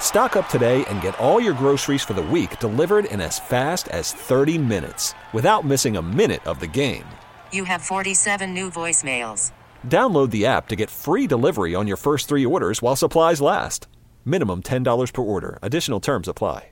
Stock up today and get all your groceries for the week delivered in as fast as 30 minutes without missing a minute of the game. You have 47 new voicemails. Download the app to get free delivery on your first three orders while supplies last. Minimum $10 per order. Additional terms apply.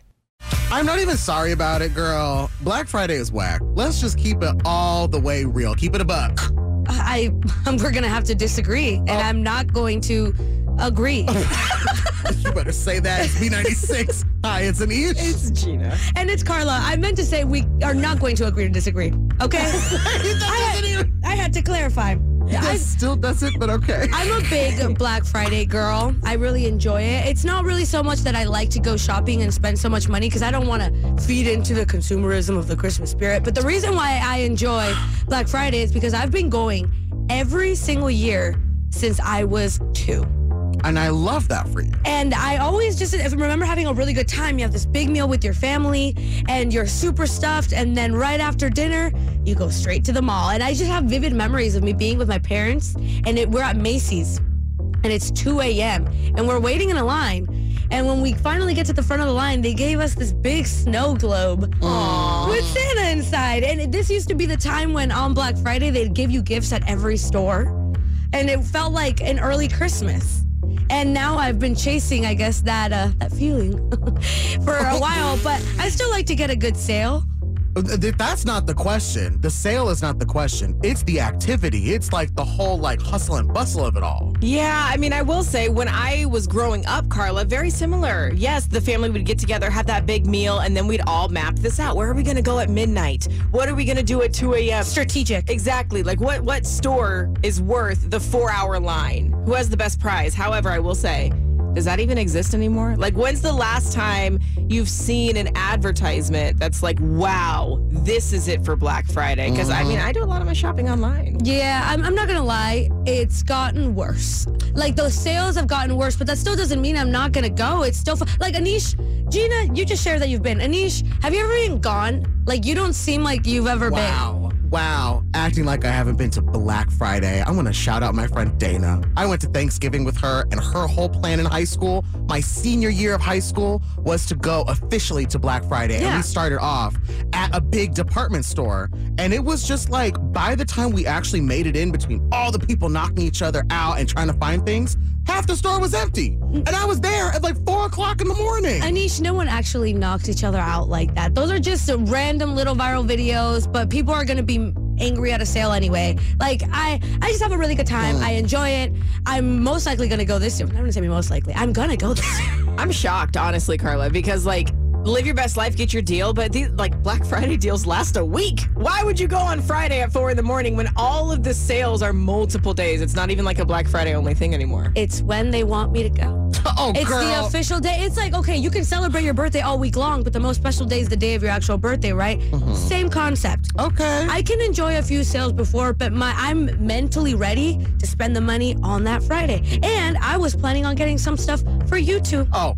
I'm not even sorry about it, girl. Black Friday is whack. Let's just keep it all the way real. Keep it a buck. I we're gonna have to disagree, and oh. I'm not going to agree. you better say that. It's B96. Hi, it's Anish. It's Gina. and it's Carla. I meant to say we are not going to agree to disagree. Okay, that doesn't. I had to clarify. That I, still doesn't, but okay. I'm a big Black Friday girl. I really enjoy it. It's not really so much that I like to go shopping and spend so much money because I don't want to feed into the consumerism of the Christmas spirit. But the reason why I enjoy Black Friday is because I've been going every single year since I was two. And I love that for you. And I always just if- remember having a really good time. You have this big meal with your family and you're super stuffed. And then right after dinner, you go straight to the mall. And I just have vivid memories of me being with my parents and it, we're at Macy's and it's 2 a.m. and we're waiting in a line. And when we finally get to the front of the line, they gave us this big snow globe with Santa inside. And this used to be the time when on Black Friday, they'd give you gifts at every store. And it felt like an early Christmas. And now I've been chasing, I guess, that uh, that feeling for a while. But I still like to get a good sale. Th- That's not the question. The sale is not the question. It's the activity. It's like the whole like hustle and bustle of it all. Yeah, I mean, I will say when I was growing up, Carla, very similar. Yes, the family would get together, have that big meal, and then we'd all map this out. Where are we going to go at midnight? What are we going to do at 2 a.m.? Strategic. Exactly. Like what what store is worth the four hour line? Who has the best prize? However, I will say, does that even exist anymore? Like when's the last time you've seen an advertisement that's like, wow, this is it for Black Friday? Because I mean, mm-hmm. I do a lot of my shopping online. Yeah, I'm, I'm not gonna lie, it's gotten worse. Like those sales have gotten worse, but that still doesn't mean I'm not gonna go. It's still fu- like Anish, Gina, you just shared that you've been. Anish, have you ever been gone? Like you don't seem like you've ever been. Wow. Wow. Acting like I haven't been to Black Friday. I want to shout out my friend Dana. I went to Thanksgiving with her, and her whole plan in high school, my senior year of high school, was to go officially to Black Friday. And we started off at a big department store. And it was just like, by the time we actually made it in between all the people knocking each other out and trying to find things, half the store was empty. And I was there at like four o'clock in the morning. Anish, no one actually knocked each other out like that. Those are just random little viral videos, but people are gonna be angry at a sale anyway. Like I, I just have a really good time. I enjoy it. I'm most likely gonna go this year. I'm gonna say most likely. I'm gonna go this year. I'm shocked, honestly, Carla, because like live your best life, get your deal, but these like Black Friday deals last a week. Why would you go on Friday at four in the morning when all of the sales are multiple days? It's not even like a Black Friday only thing anymore. It's when they want me to go. oh, It's girl. the official day. It's like, okay, you can celebrate your birthday all week long, but the most special day is the day of your actual birthday, right? Mm-hmm. Same concept. okay. I can enjoy a few sales before, but my I'm mentally ready to spend the money on that Friday. And I was planning on getting some stuff for you two. oh,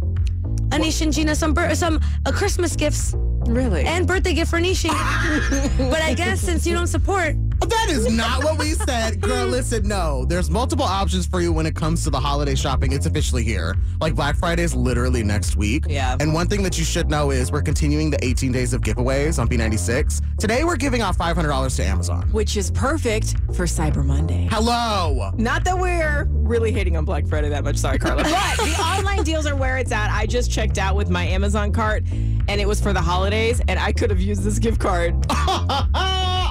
Anish and Gina, some some uh, Christmas gifts Really? and birthday gift for Nishi. but I guess since you don't support, That is not what we said. Girl, listen, no. There's multiple options for you when it comes to the holiday shopping. It's officially here. Like Black Friday is literally next week. Yeah. And one thing that you should know is we're continuing the 18 days of giveaways on B96. Today we're giving out $500 to Amazon. Which is perfect for Cyber Monday. Hello. Not that we're really hating on Black Friday that much, sorry, Carla. But the online deals are where it's at. I just checked out with my Amazon cart and it was for the holidays and I could have used this gift card.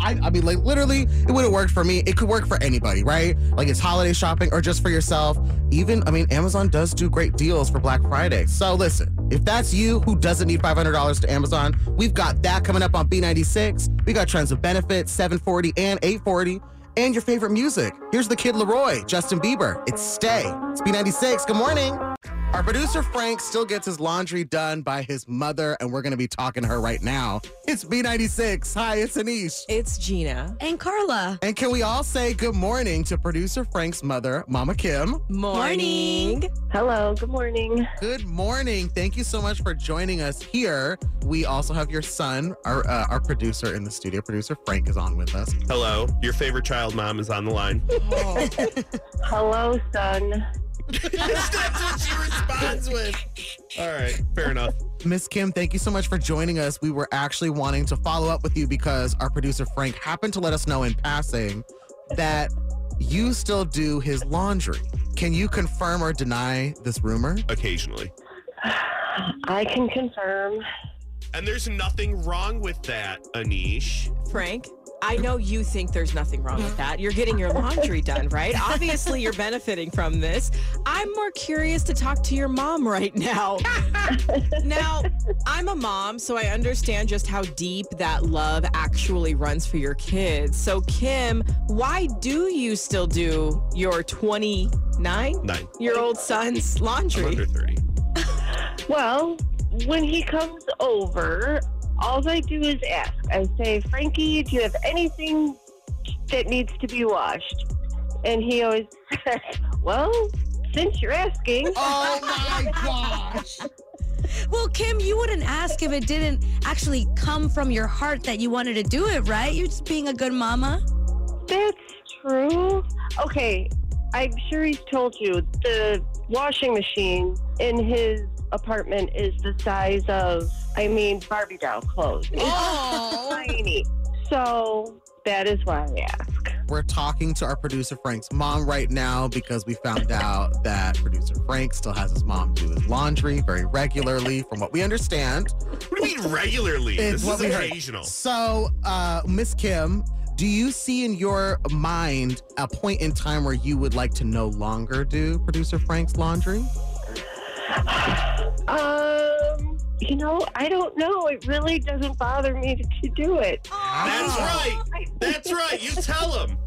I, I mean, like literally, it would have worked for me. It could work for anybody, right? Like it's holiday shopping or just for yourself. Even, I mean, Amazon does do great deals for Black Friday. So listen, if that's you who doesn't need $500 to Amazon, we've got that coming up on B96. We got trends of benefits, 740 and 840 and your favorite music. Here's the Kid LAROI, Justin Bieber. It's Stay. It's B96. Good morning. Our producer Frank still gets his laundry done by his mother, and we're going to be talking to her right now. It's B96. Hi, it's Anish. It's Gina. And Carla. And can we all say good morning to producer Frank's mother, Mama Kim? Morning. Hello, good morning. Good morning. Thank you so much for joining us here. We also have your son, our uh, our producer in the studio. Producer Frank is on with us. Hello, your favorite child mom is on the line. Hello, son. That's what she responds with. All right, fair enough. Miss Kim, thank you so much for joining us. We were actually wanting to follow up with you because our producer Frank happened to let us know in passing that you still do his laundry. Can you confirm or deny this rumor? Occasionally. I can confirm. And there's nothing wrong with that, Anish. Frank, I know you think there's nothing wrong with that. You're getting your laundry done, right? Obviously, you're benefiting from this. I'm more curious to talk to your mom right now. now, I'm a mom, so I understand just how deep that love actually runs for your kids. So, Kim, why do you still do your 29 Nine. year old son's I'm laundry? under 30. Well, when he comes over, all I do is ask. I say, Frankie, do you have anything that needs to be washed? And he always says, Well, since you're asking. Oh my gosh. Well, Kim, you wouldn't ask if it didn't actually come from your heart that you wanted to do it, right? You're just being a good mama. That's true. Okay, I'm sure he's told you the washing machine in his apartment is the size of, I mean, Barbie doll clothes. It's tiny. So that is why I ask. We're talking to our producer Frank's mom right now because we found out that producer Frank still has his mom do his laundry very regularly, from what we understand. What do you mean regularly? It's this what is we heard. occasional. So, uh, Miss Kim, do you see in your mind a point in time where you would like to no longer do producer Frank's laundry? Um, you know, I don't know. It really doesn't bother me to, to do it. That's right. That's right. You tell him.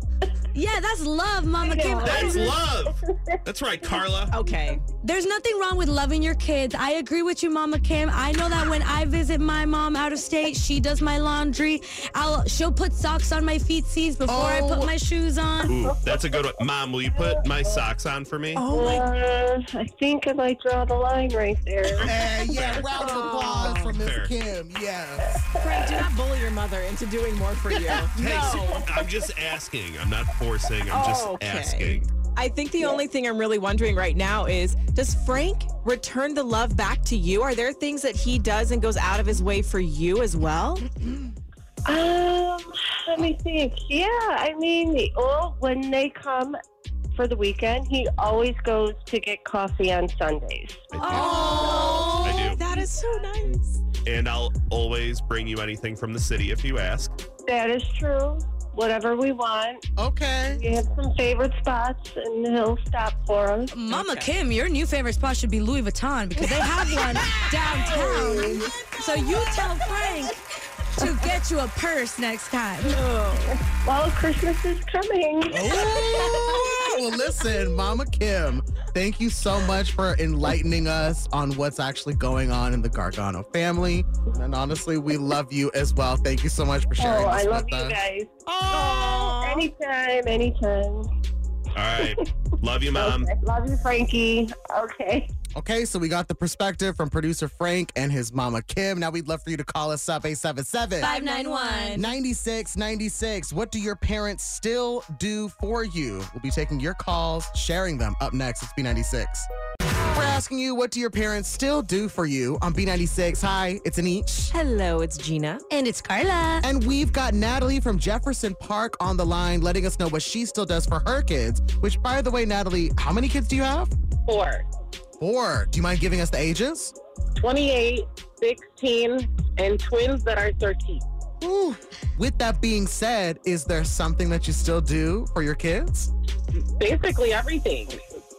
Yeah, that's love, Mama Kim. That's love. That's right, Carla. Okay. There's nothing wrong with loving your kids. I agree with you, Mama Kim. I know that when I visit my mom out of state, she does my laundry. I'll she'll put socks on my feetsies before I Oh. put my shoes on. Ooh, that's a good one. Mom, will you put my socks on for me? Oh my Uh, I think I might draw the line right there. Uh, yeah, round of applause for Miss Fair. Kim. Yes. Frank, do not bully your mother into doing more for you. Hey, No. so- I'm just asking. I'm not forcing. I'm just Okay. asking. I think the only thing I'm really wondering right now is does Frank return the love back to you? Are there things that he does and goes out of his way for you as well? Um, let me think. Yeah, I mean, well, when they come for the weekend, he always goes to get coffee on Sundays. Oh, I do. That is so nice. And I'll always bring you anything from the city if you ask. That is true. Whatever we want. Okay. We have some favorite spots, and he'll stop for us. Mama Okay. Kim, your new favorite spot should be Louis Vuitton because they have one downtown. So you tell Frank to get you a purse next time. Oh, well, Christmas is coming. Ooh, well, listen, Mama Kim, thank you so much for enlightening us on what's actually going on in the Gargano family. And honestly, we love you as well. Thank you so much for sharing Oh, this I love with you us. guys. Oh, Anytime, anytime. All right. Love you, Mom. Okay. Love you, Frankie. Okay. Okay, so we got the perspective from producer Frank and his mama Kim. Now we'd love for you to call us up 877 591. 9696. What do your parents still do for you? We'll be taking your calls, sharing them up next. It's B96. We're asking you, what do your parents still do for you on B96? Hi, it's Anish. hello, it's Gina. And it's Carla. And we've got Natalie from Jefferson Park on the line, letting us know what she still does for her kids. Which, by the way, Natalie, how many kids do you have? Four. Four. Do you mind giving us the ages? 28, 16, and twins that are 13. Ooh. With that being said, is there something that you still do for your kids? Basically everything.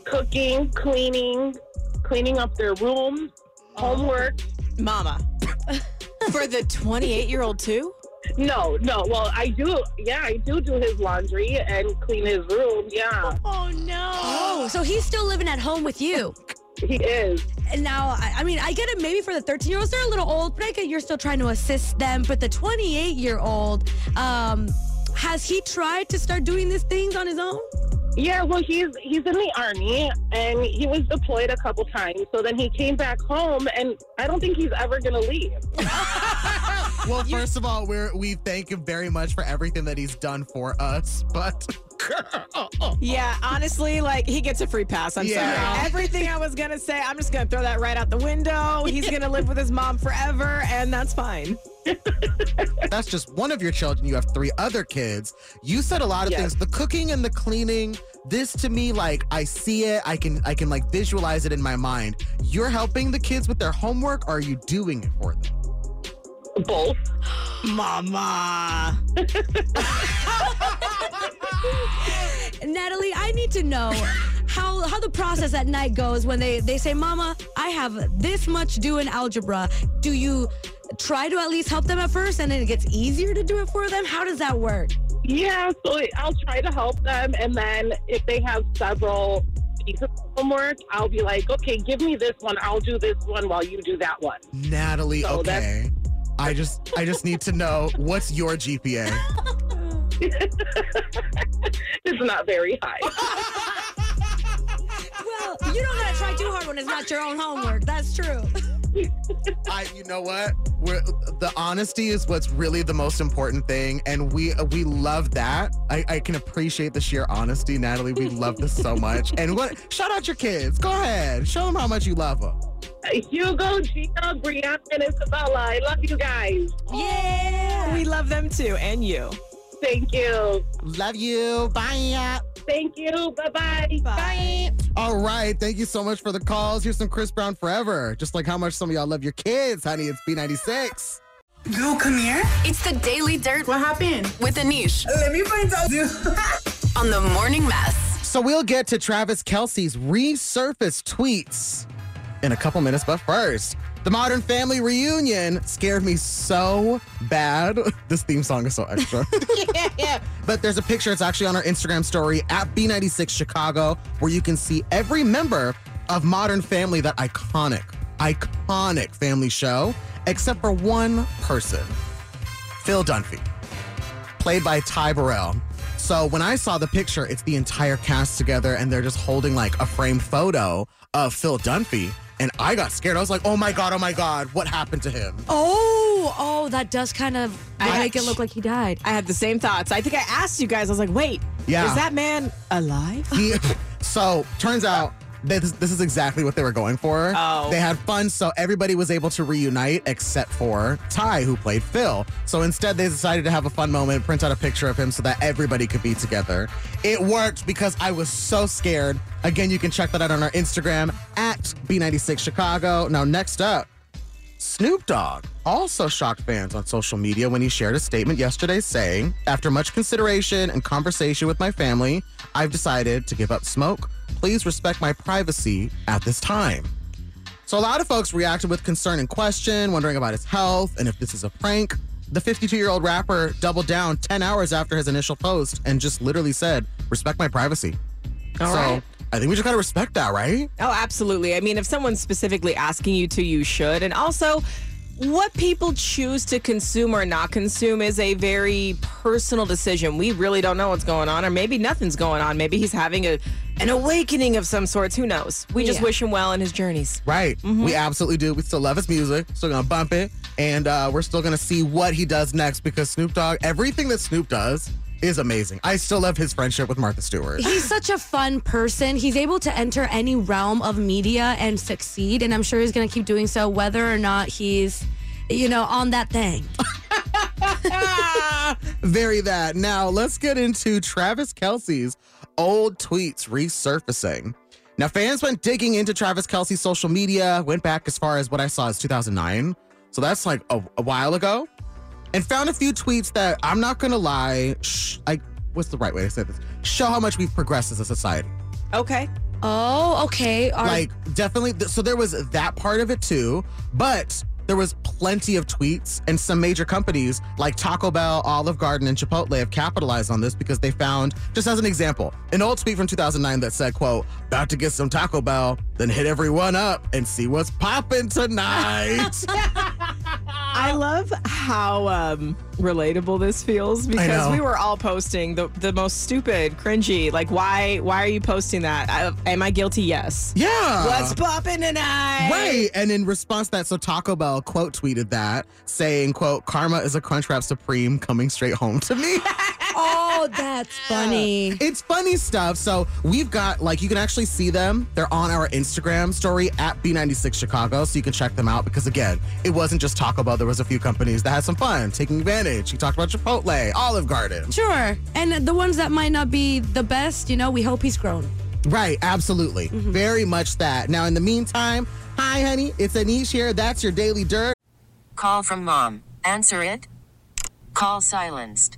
Cooking, cleaning, cleaning up their rooms, homework. Mama. For the 28 year old, too? No, no. Well, I do. Yeah, I do do his laundry and clean his room. Yeah, Oh, no. Oh, so he's still living at home with you. he is. And now, I, I mean, I get it maybe for the 13 year olds, they're a little old, but I get you're still trying to assist them. But the 28 year old, um, has he tried to start doing these things on his own? Yeah, well, he's he's in the army and he was deployed a couple times. So then he came back home, and I don't think he's ever gonna leave. Well, first of all, we're we thank him very much for everything that he's done for us. But Yeah, honestly, like he gets a free pass. I'm Yeah. sorry. Everything I was gonna say, I'm just gonna throw that right out the window. He's gonna live with his mom forever, and that's fine. that's just one of your children. You have three other kids. You said a lot of Yes. things. The cooking and the cleaning. This to me, like I see it. I can I can like visualize it in my mind. You're helping the kids with their homework. Or are you doing it for them? Both. Mama. Natalie, I need to know how how the process at night goes when they they say, "Mama, I have this much due in algebra." Do you try to at least help them at first, and then it gets easier to do it for them? How does that work? Yeah, so I'll try to help them, and then if they have several pieces of homework, I'll be like, okay, give me this one. I'll do this one while you do that one. Natalie, So okay. I just I just need to know what's your GPA. It's not very high. Well, you don't gotta try too hard when it's not your own homework. That's true. I, you know what? We're, the honesty is what's really the most important thing, and we we love that. I, I can appreciate the sheer honesty, Natalie. We love this so much. And what? Shout out your kids. Go ahead. Show them how much you love them. Hugo, Gina, Brianna, and Isabella. I love you guys. Yeah. We love them too, and you. Thank you. Love you. Bye. Thank you. Bye-bye. Bye. All right. Thank you so much for the calls. Here's some Chris Brown forever. Just like how much some of y'all love your kids, honey. It's B96. Girl, come here. It's the Daily Dirt What happened? with Anish Let me find out. on the Morning Mess. So we'll get to Travis Kelce's resurfaced tweets in a couple minutes, but first, the Modern Family reunion scared me so bad. This theme song is so extra. yeah. yeah. but there's a picture, it's actually on our Instagram story at B96 Chicago, where you can see every member of Modern Family, that iconic, iconic family show, except for one person Phil Dunphy played by Ty Burrell. So when I saw the picture, it's the entire cast together and they're just holding like a framed photo of Phil Dunphy. And I got scared. I was like, oh my God, oh my God, what happened to him? Oh, oh, that does kind of I- make it look like he died. I had the same thoughts. I think I asked you guys, I was like, wait, Yeah. is that man alive? He, so turns out this, this is exactly what they were going for. Oh. They had fun, so everybody was able to reunite except for Ty, who played Phil. So instead, they decided to have a fun moment, print out a picture of him so that everybody could be together. It worked because I was so scared. Again, you can check that out on our Instagram at B96 Chicago. Now, next up, Snoop Dogg also shocked fans on social media when he shared a statement yesterday saying, After much consideration and conversation with my family, I've decided to give up smoke. Please respect my privacy at this time. So, a lot of folks reacted with concern and question, wondering about his health and if this is a prank. The 52 year old rapper doubled down 10 hours after his initial post and just literally said, Respect my privacy. All so, right. I think we just gotta respect that, right? Oh, absolutely. I mean, if someone's specifically asking you to, you should. And also, what people choose to consume or not consume is a very personal decision. We really don't know what's going on, or maybe nothing's going on. Maybe he's having a an awakening of some sorts. Who knows? We just Yeah. wish him well in his journeys. Right. We absolutely do. We still love his music. Still gonna bump it. And uh, we're still gonna see what he does next because Snoop Dogg, everything that Snoop does is amazing. I still love his friendship with Martha Stewart. He's such a fun person. He's able to enter any realm of media and succeed, and I'm sure he's going to keep doing so, whether or not he's, you know, on that thing. Very that. Now let's get into Travis Kelce's old tweets resurfacing. Now, fans went digging into Travis Kelce's social media, went back as far as what I saw as 2009. So that's like a, a while ago. And found a few tweets that I'm not gonna lie. Sh- I what's the right way to say this? Show how much we've progressed as a society. Okay. Oh, okay. Are, like definitely. th- So there was that part of it too, but there was plenty of tweets and some major companies like Taco Bell, Olive Garden, and Chipotle have capitalized on this because they found, just as an example, an old tweet from 2009 that said, "quote About to get some Taco Bell, then hit everyone up and see what's popping tonight." I love how um, relatable this feels because we were all posting the, the most stupid, cringy. Like, why why are you posting that? I, am I guilty? Yes. yeah. What's popping tonight? Right. And in response to that, so Taco Bell quote tweeted that saying, quote, karma is a Crunchwrap Supreme coming straight home to me. oh, that's funny. it's funny stuff. So we've got like you can actually see them. They're on our Instagram story at B96 Chicago. So you can check them out because again, it wasn't just Taco Bell. There was a few companies that had some fun taking advantage. You talked about Chipotle, Olive Garden. Sure. And the ones that might not be the best, you know, we hope he's grown. Right, absolutely. Mm-hmm. Very much that. Now in the meantime, hi honey, it's Anish here. That's your daily dirt. Call from mom. Answer it. Call silenced.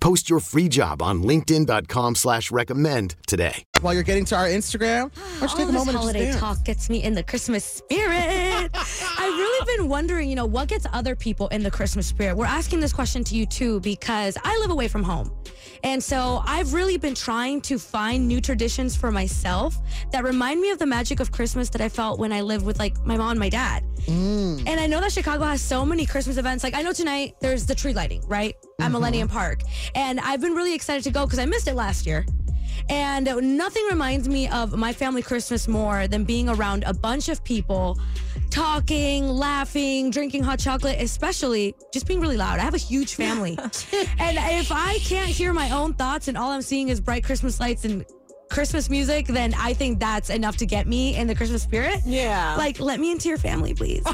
Post your free job on linkedin.com slash recommend today. While you're getting to our Instagram, why don't you take All a this moment and just holiday talk gets me in the Christmas spirit. I've really been wondering, you know, what gets other people in the Christmas spirit? We're asking this question to you too because I live away from home. And so I've really been trying to find new traditions for myself that remind me of the magic of Christmas that I felt when I lived with like my mom and my dad. Mm. And I know that Chicago has so many Christmas events. Like I know tonight there's the tree lighting, right? At Millennium Park. And I've been really excited to go because I missed it last year. And nothing reminds me of my family Christmas more than being around a bunch of people talking, laughing, drinking hot chocolate, especially just being really loud. I have a huge family. and if I can't hear my own thoughts and all I'm seeing is bright Christmas lights and Christmas music, then I think that's enough to get me in the Christmas spirit. Yeah. Like, let me into your family, please.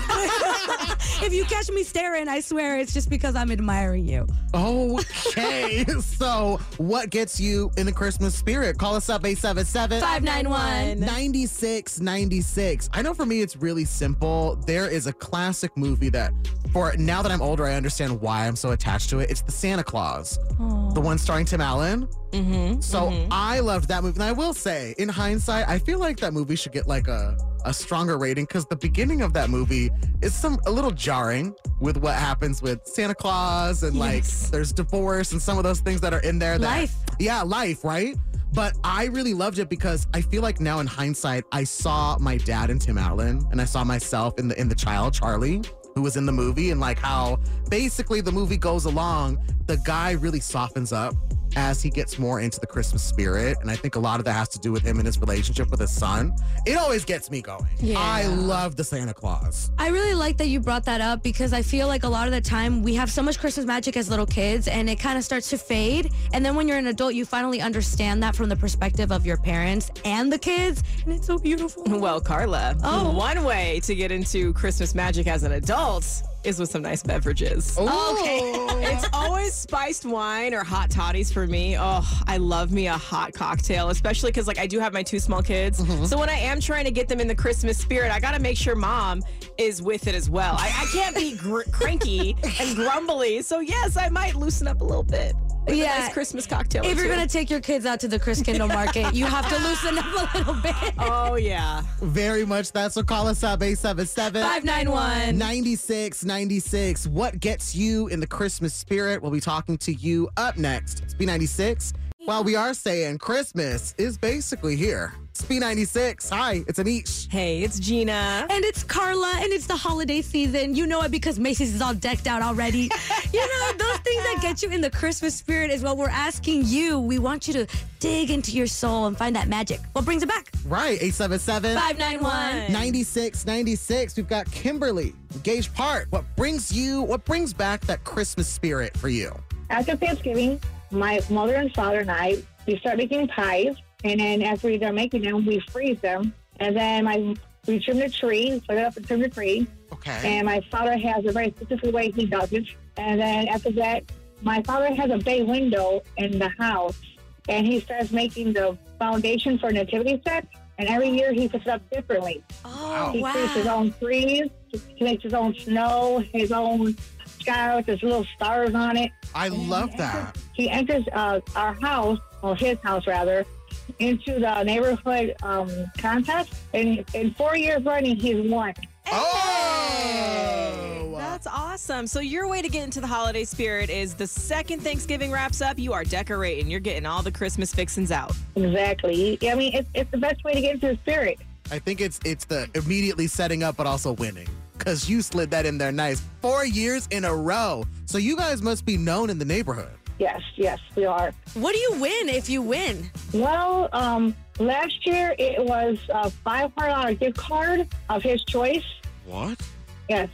if you catch me staring, I swear it's just because I'm admiring you. Okay. so, what gets you in the Christmas spirit? Call us up 877 591 9696. I know for me, it's really simple. There is a classic movie that, for now that I'm older, I understand why I'm so attached to it. It's The Santa Claus, the one starring Tim Allen. Mm-hmm. So I loved that movie. I will say, in hindsight, I feel like that movie should get like a, a stronger rating because the beginning of that movie is some a little jarring with what happens with Santa Claus and like there's divorce and some of those things that are in there. That, Life. Yeah, life, right? But I really loved it because I feel like now in hindsight, I saw my dad and Tim Allen and I saw myself in the in the child, Charlie, who was in the movie, and like how basically the movie goes along, the guy really softens up as he gets more into the Christmas spirit. And I think a lot of that has to do with him and his relationship with his son. It always gets me going. Yeah. I love the Santa Claus. I really like that you brought that up because I feel like a lot of the time we have so much Christmas magic as little kids and it kind of starts to fade. And then when you're an adult, you finally understand that from the perspective of your parents and the kids. And it's so beautiful. Well, Carla, Oh. one way to get into Christmas magic as an adult is with some nice beverages. Okay. It's always always spiced wine or hot toddies for me. Oh, I love me a hot cocktail, especially because like I do have my two small kids. Mm-hmm. So when I am trying to get them in the Christmas spirit, I got to make sure mom is with it as well. I, I can't be gr- cranky and grumbly. So yes, I might loosen up a little bit. With a Yeah. nice Christmas cocktail. or If you're two. gonna take your kids out to the Christkindlmarket, you have to loosen up a little bit. Oh yeah. Very much that. So call us up 877 591. 9696. What gets you in the Christmas spirit? We'll be talking to you up next. It's B96. Well, we are saying Christmas is basically here. It's B96. Hi, it's Anish. Hey, it's Gina. And it's Carla, and it's the holiday season. You know it because Macy's is all decked out already. you know, those things that get you in the Christmas spirit is what we're asking you. We want you to dig into your soul and find that magic. What brings it back? Right, 877 591. 9696. We've got Kimberly, Gage Park. What brings you, what brings back that Christmas spirit for you? After Thanksgiving, my mother and father and I, we start making pies. And then after we start making them, we freeze them. And then my we trim the tree, put it up and trim the tree. Okay. And my father has a very specific way he does it. And then after that, my father has a bay window in the house. And he starts making the foundation for nativity set. And every year he puts it up differently. Oh, he wow. creates his own trees. He makes his own snow, his own sky with his little stars on it. I love that. He enters uh, our house, or his house rather, into the neighborhood um, contest. And in four years running, he's won. Oh! That's awesome. So your way to get into the holiday spirit is the second Thanksgiving wraps up, you are decorating. You're getting all the Christmas fixings out. Exactly. I mean, it's, it's the best way to get into the spirit. I think it's it's the immediately setting up but also winning. Cause you slid that in there nice. Four years in a row. So you guys must be known in the neighborhood. Yes, yes, we are. What do you win if you win? Well, um, last year it was a $500 gift card of his choice. What? Yes.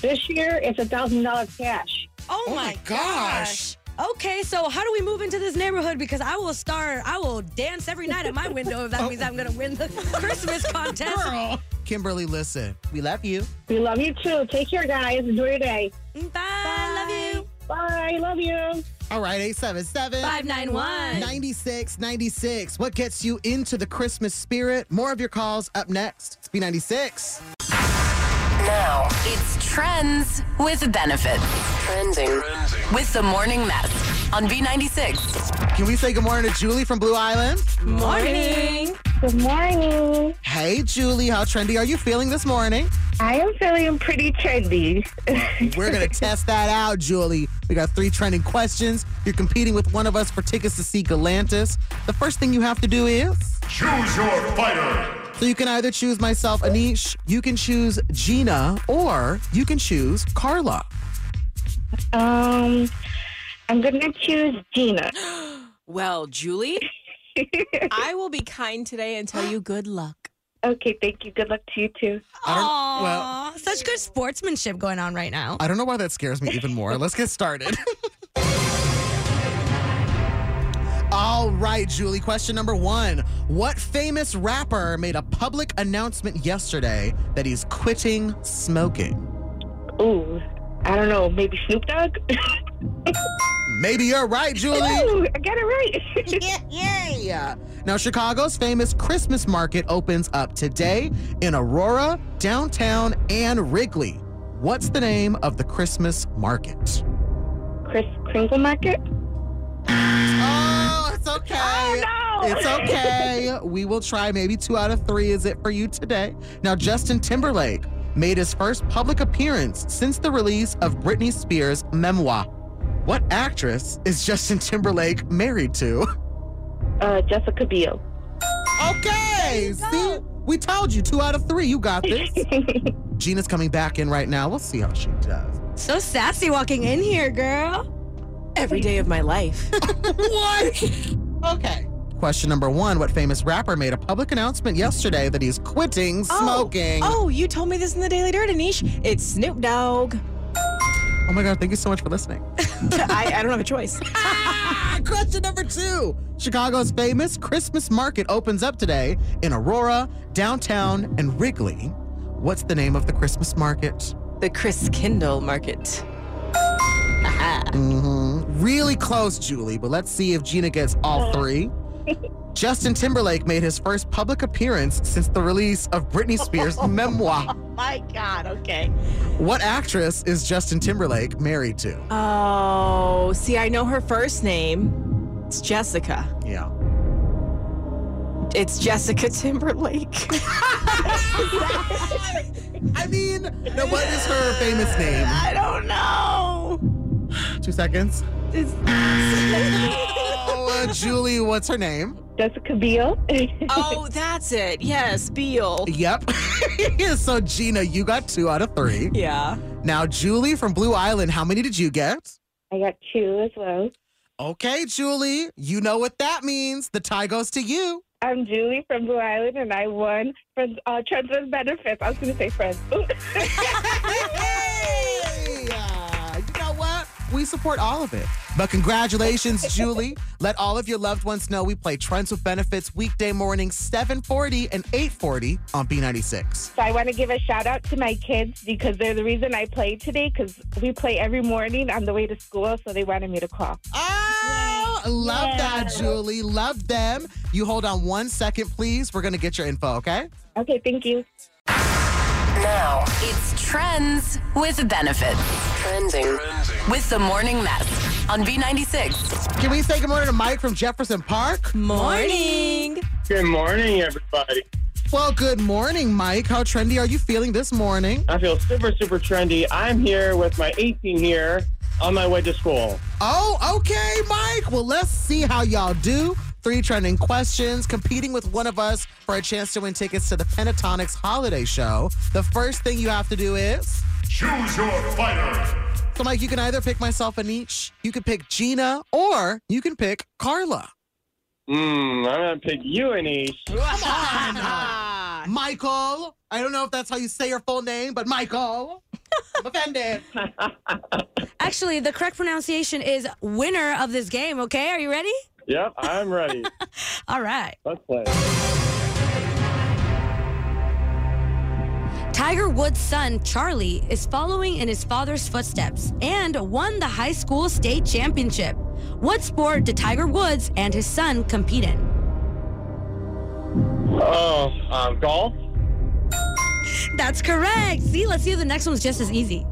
This year it's a $1,000 cash. Oh, my gosh. Okay, so how do we move into this neighborhood? Because I will start, I will dance every night at my window if that oh. means I'm going to win the Christmas contest. Kimberly, listen. We love you. We love you too. Take care, guys. Enjoy your day. Bye. Love you. Bye. Love you. All right, 877 591. 9696. What gets you into the Christmas spirit? More of your calls up next. It's B96. Now it's trends with benefits. Trending with the morning mess on B96. Can we say good morning to Julie from Blue Island? Morning. Good morning. Hey, Julie, how trendy are you feeling this morning? I am feeling pretty trendy. We're going to test that out, Julie. We got three trending questions. You're competing with one of us for tickets to see Galantis. The first thing you have to do is Choose your fighter. So you can either choose myself, Anish, you can choose Gina, or you can choose Carla. Um, I'm gonna choose Gina. Well, Julie, I will be kind today and tell you good luck. Okay, thank you. Good luck to you too. I don't, well, such good sportsmanship going on right now. I don't know why that scares me even more. Let's get started. All right, Julie. Question number one What famous rapper made a public announcement yesterday that he's quitting smoking? Ooh, I don't know. Maybe Snoop Dogg. Maybe you're right, Julie. Ooh, I got it right. yeah, yeah. Now, Chicago's famous Christmas market opens up today in Aurora, downtown, and Wrigley. What's the name of the Christmas market? Chris Kringle Market. It's okay. Oh, no. It's okay. We will try. Maybe two out of three is it for you today. Now, Justin Timberlake made his first public appearance since the release of Britney Spears' memoir. What actress is Justin Timberlake married to? Uh, Jessica Biel. Okay. See, we told you two out of three. You got this. Gina's coming back in right now. We'll see how she does. So sassy walking in here, girl. Every day of my life. what? Okay. Question number one What famous rapper made a public announcement yesterday that he's quitting oh, smoking? Oh, oh, you told me this in the Daily Dirt, Anish. It's Snoop Dogg. Oh my God, thank you so much for listening. I, I don't have a choice. Ah, question number two Chicago's famous Christmas market opens up today in Aurora, downtown, and Wrigley. What's the name of the Christmas market? The Christkindlmarket. Mm, really close, Julie, but let's see if Gina gets all three. Justin Timberlake made his first public appearance since the release of Britney Spears' memoir. Oh my God, okay. What actress is Justin Timberlake married to? Oh, see, I know her first name. It's Jessica. Yeah. It's Jessica Timberlake. I mean, now what is her famous name? I don't know. Two seconds. It's- Oh, uh, Julie, what's her name? Jessica Biel. oh, that's it. Yes, Biel. Yep. so, Gina, you got two out of three. Yeah. Now, Julie from Blue Island, how many did you get? I got two as well. Okay, Julie, you know what that means. The tie goes to you. I'm Julie from Blue Island, and I won Friends, uh, Trends with Benefits. I was going to say Friends. We support all of it. But congratulations, Julie. Let all of your loved ones know we play Trends with Benefits weekday mornings 740 and 840 on B96. So I want to give a shout out to my kids because they're the reason I played today because we play every morning on the way to school, so they wanted me to call. Oh, love Yeah. that, Julie. Love them. You hold on one second, please. We're going to get your info, okay? Okay, thank you. Now it's Trends with Benefits. Trending with the Morning Mess on B96. Can we say good morning to Mike from Jefferson Park? Morning. Good morning, everybody. Well, good morning, Mike. How trendy are you feeling this morning? I feel super, super trendy. I'm here with my 18 here on my way to school. Oh, okay, Mike. Well, let's see how y'all do. Three trending questions, competing with one of us for a chance to win tickets to the Pentatonix holiday show. The first thing you have to do is. Choose your fighter. So, Mike, you can either pick myself Anish, you can pick Gina, or you can pick Carla. Hmm, I'm going to pick you, Anish. Michael. I don't know if that's how you say your full name, but Michael. I'm offended. Actually, the correct pronunciation is winner of this game, okay? Are you ready? Yep, I'm ready. All right. Let's play. Tiger Woods' son, Charlie, is following in his father's footsteps and won the high school state championship. What sport did Tiger Woods and his son compete in? Oh, um, golf? That's correct. See, let's see if the next one's just as easy.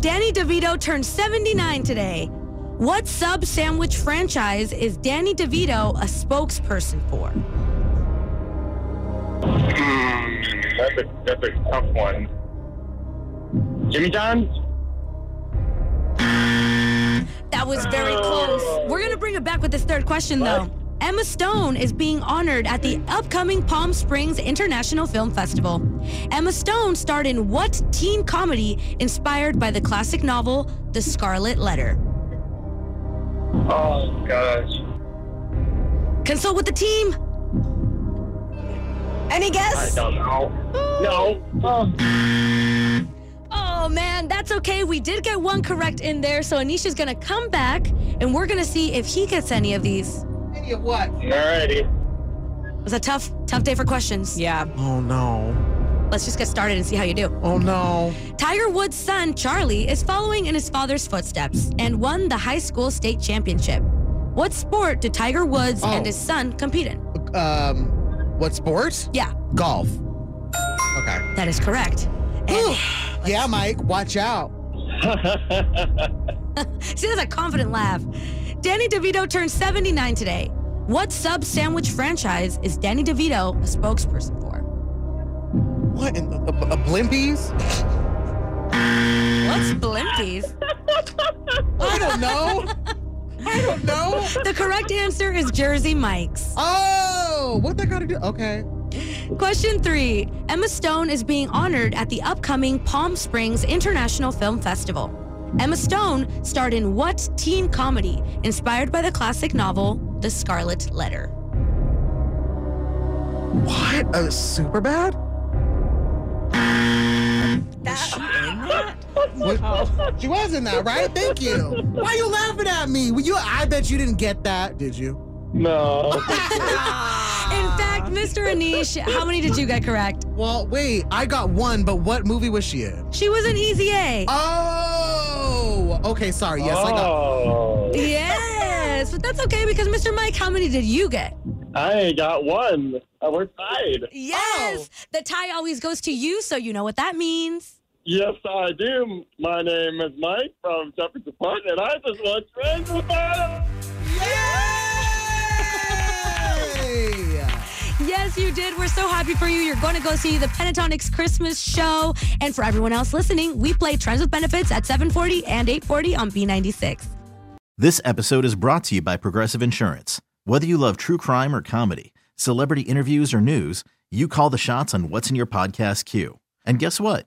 Danny DeVito turned 79 today. What sub sandwich franchise is Danny DeVito a spokesperson for? Hmm, that's a, that's a tough one. Jimmy John's? That was very close. We're going to bring it back with this third question, though. Emma Stone is being honored at the upcoming Palm Springs International Film Festival. Emma Stone starred in what teen comedy inspired by the classic novel The Scarlet Letter? Oh, gosh. Consult with the team. Any I don't know. No. Oh. Oh man, that's okay. We did get one correct in there, so Anish's gonna come back and we're gonna see if he gets any of these. Any of what? Alrighty. It was a tough, tough day for questions. Yeah. Oh, no. Let's just get started and see how you do. Oh, no. Tiger Woods' son, Charlie, is following in his father's footsteps and won the high school state championship. What sport did Tiger Woods Oh. and his son compete in? Um, what sport? Yeah, Golf. Okay. that is correct. And yeah, Mike, watch out. see, that's a confident laugh. Danny DeVito turned 79 today. What sub sandwich franchise is Danny DeVito a spokesperson for? What in the, the, the blimpies? What's Blimpies? I don't know. I don't know. The correct answer is Jersey Mike's. Oh, what that got to do? Okay. Question three Emma Stone is being honored at the upcoming Palm Springs International Film Festival. Emma Stone starred in what teen comedy inspired by the classic novel The Scarlet Letter? What? Uh, Superbad? What- She was in that, right? Thank you. Why are you laughing at me? Well, you, I bet you didn't get that, did you? No. In fact, Mr. Anish, how many did you get correct? Well, wait, I got one, but what movie was she in? She was an easy A. Oh, okay, sorry. Yes, I got. Yes, but that's okay because Mr. Mike, how many did you get? I got one. Uh, We're tied. Yes. The tie always goes to you, so you know what that means. Yes, I do. My name is Mike from Jefferson Park, and I just want friends with Adam. Yes, you did. We're so happy for you. You're going to go see the Pentatonix Christmas show. And for everyone else listening, we play Trends with Benefits at 740 and 840 on B96. This episode is brought to you by Progressive Insurance. Whether you love true crime or comedy, celebrity interviews or news, you call the shots on what's in your podcast queue. And guess what?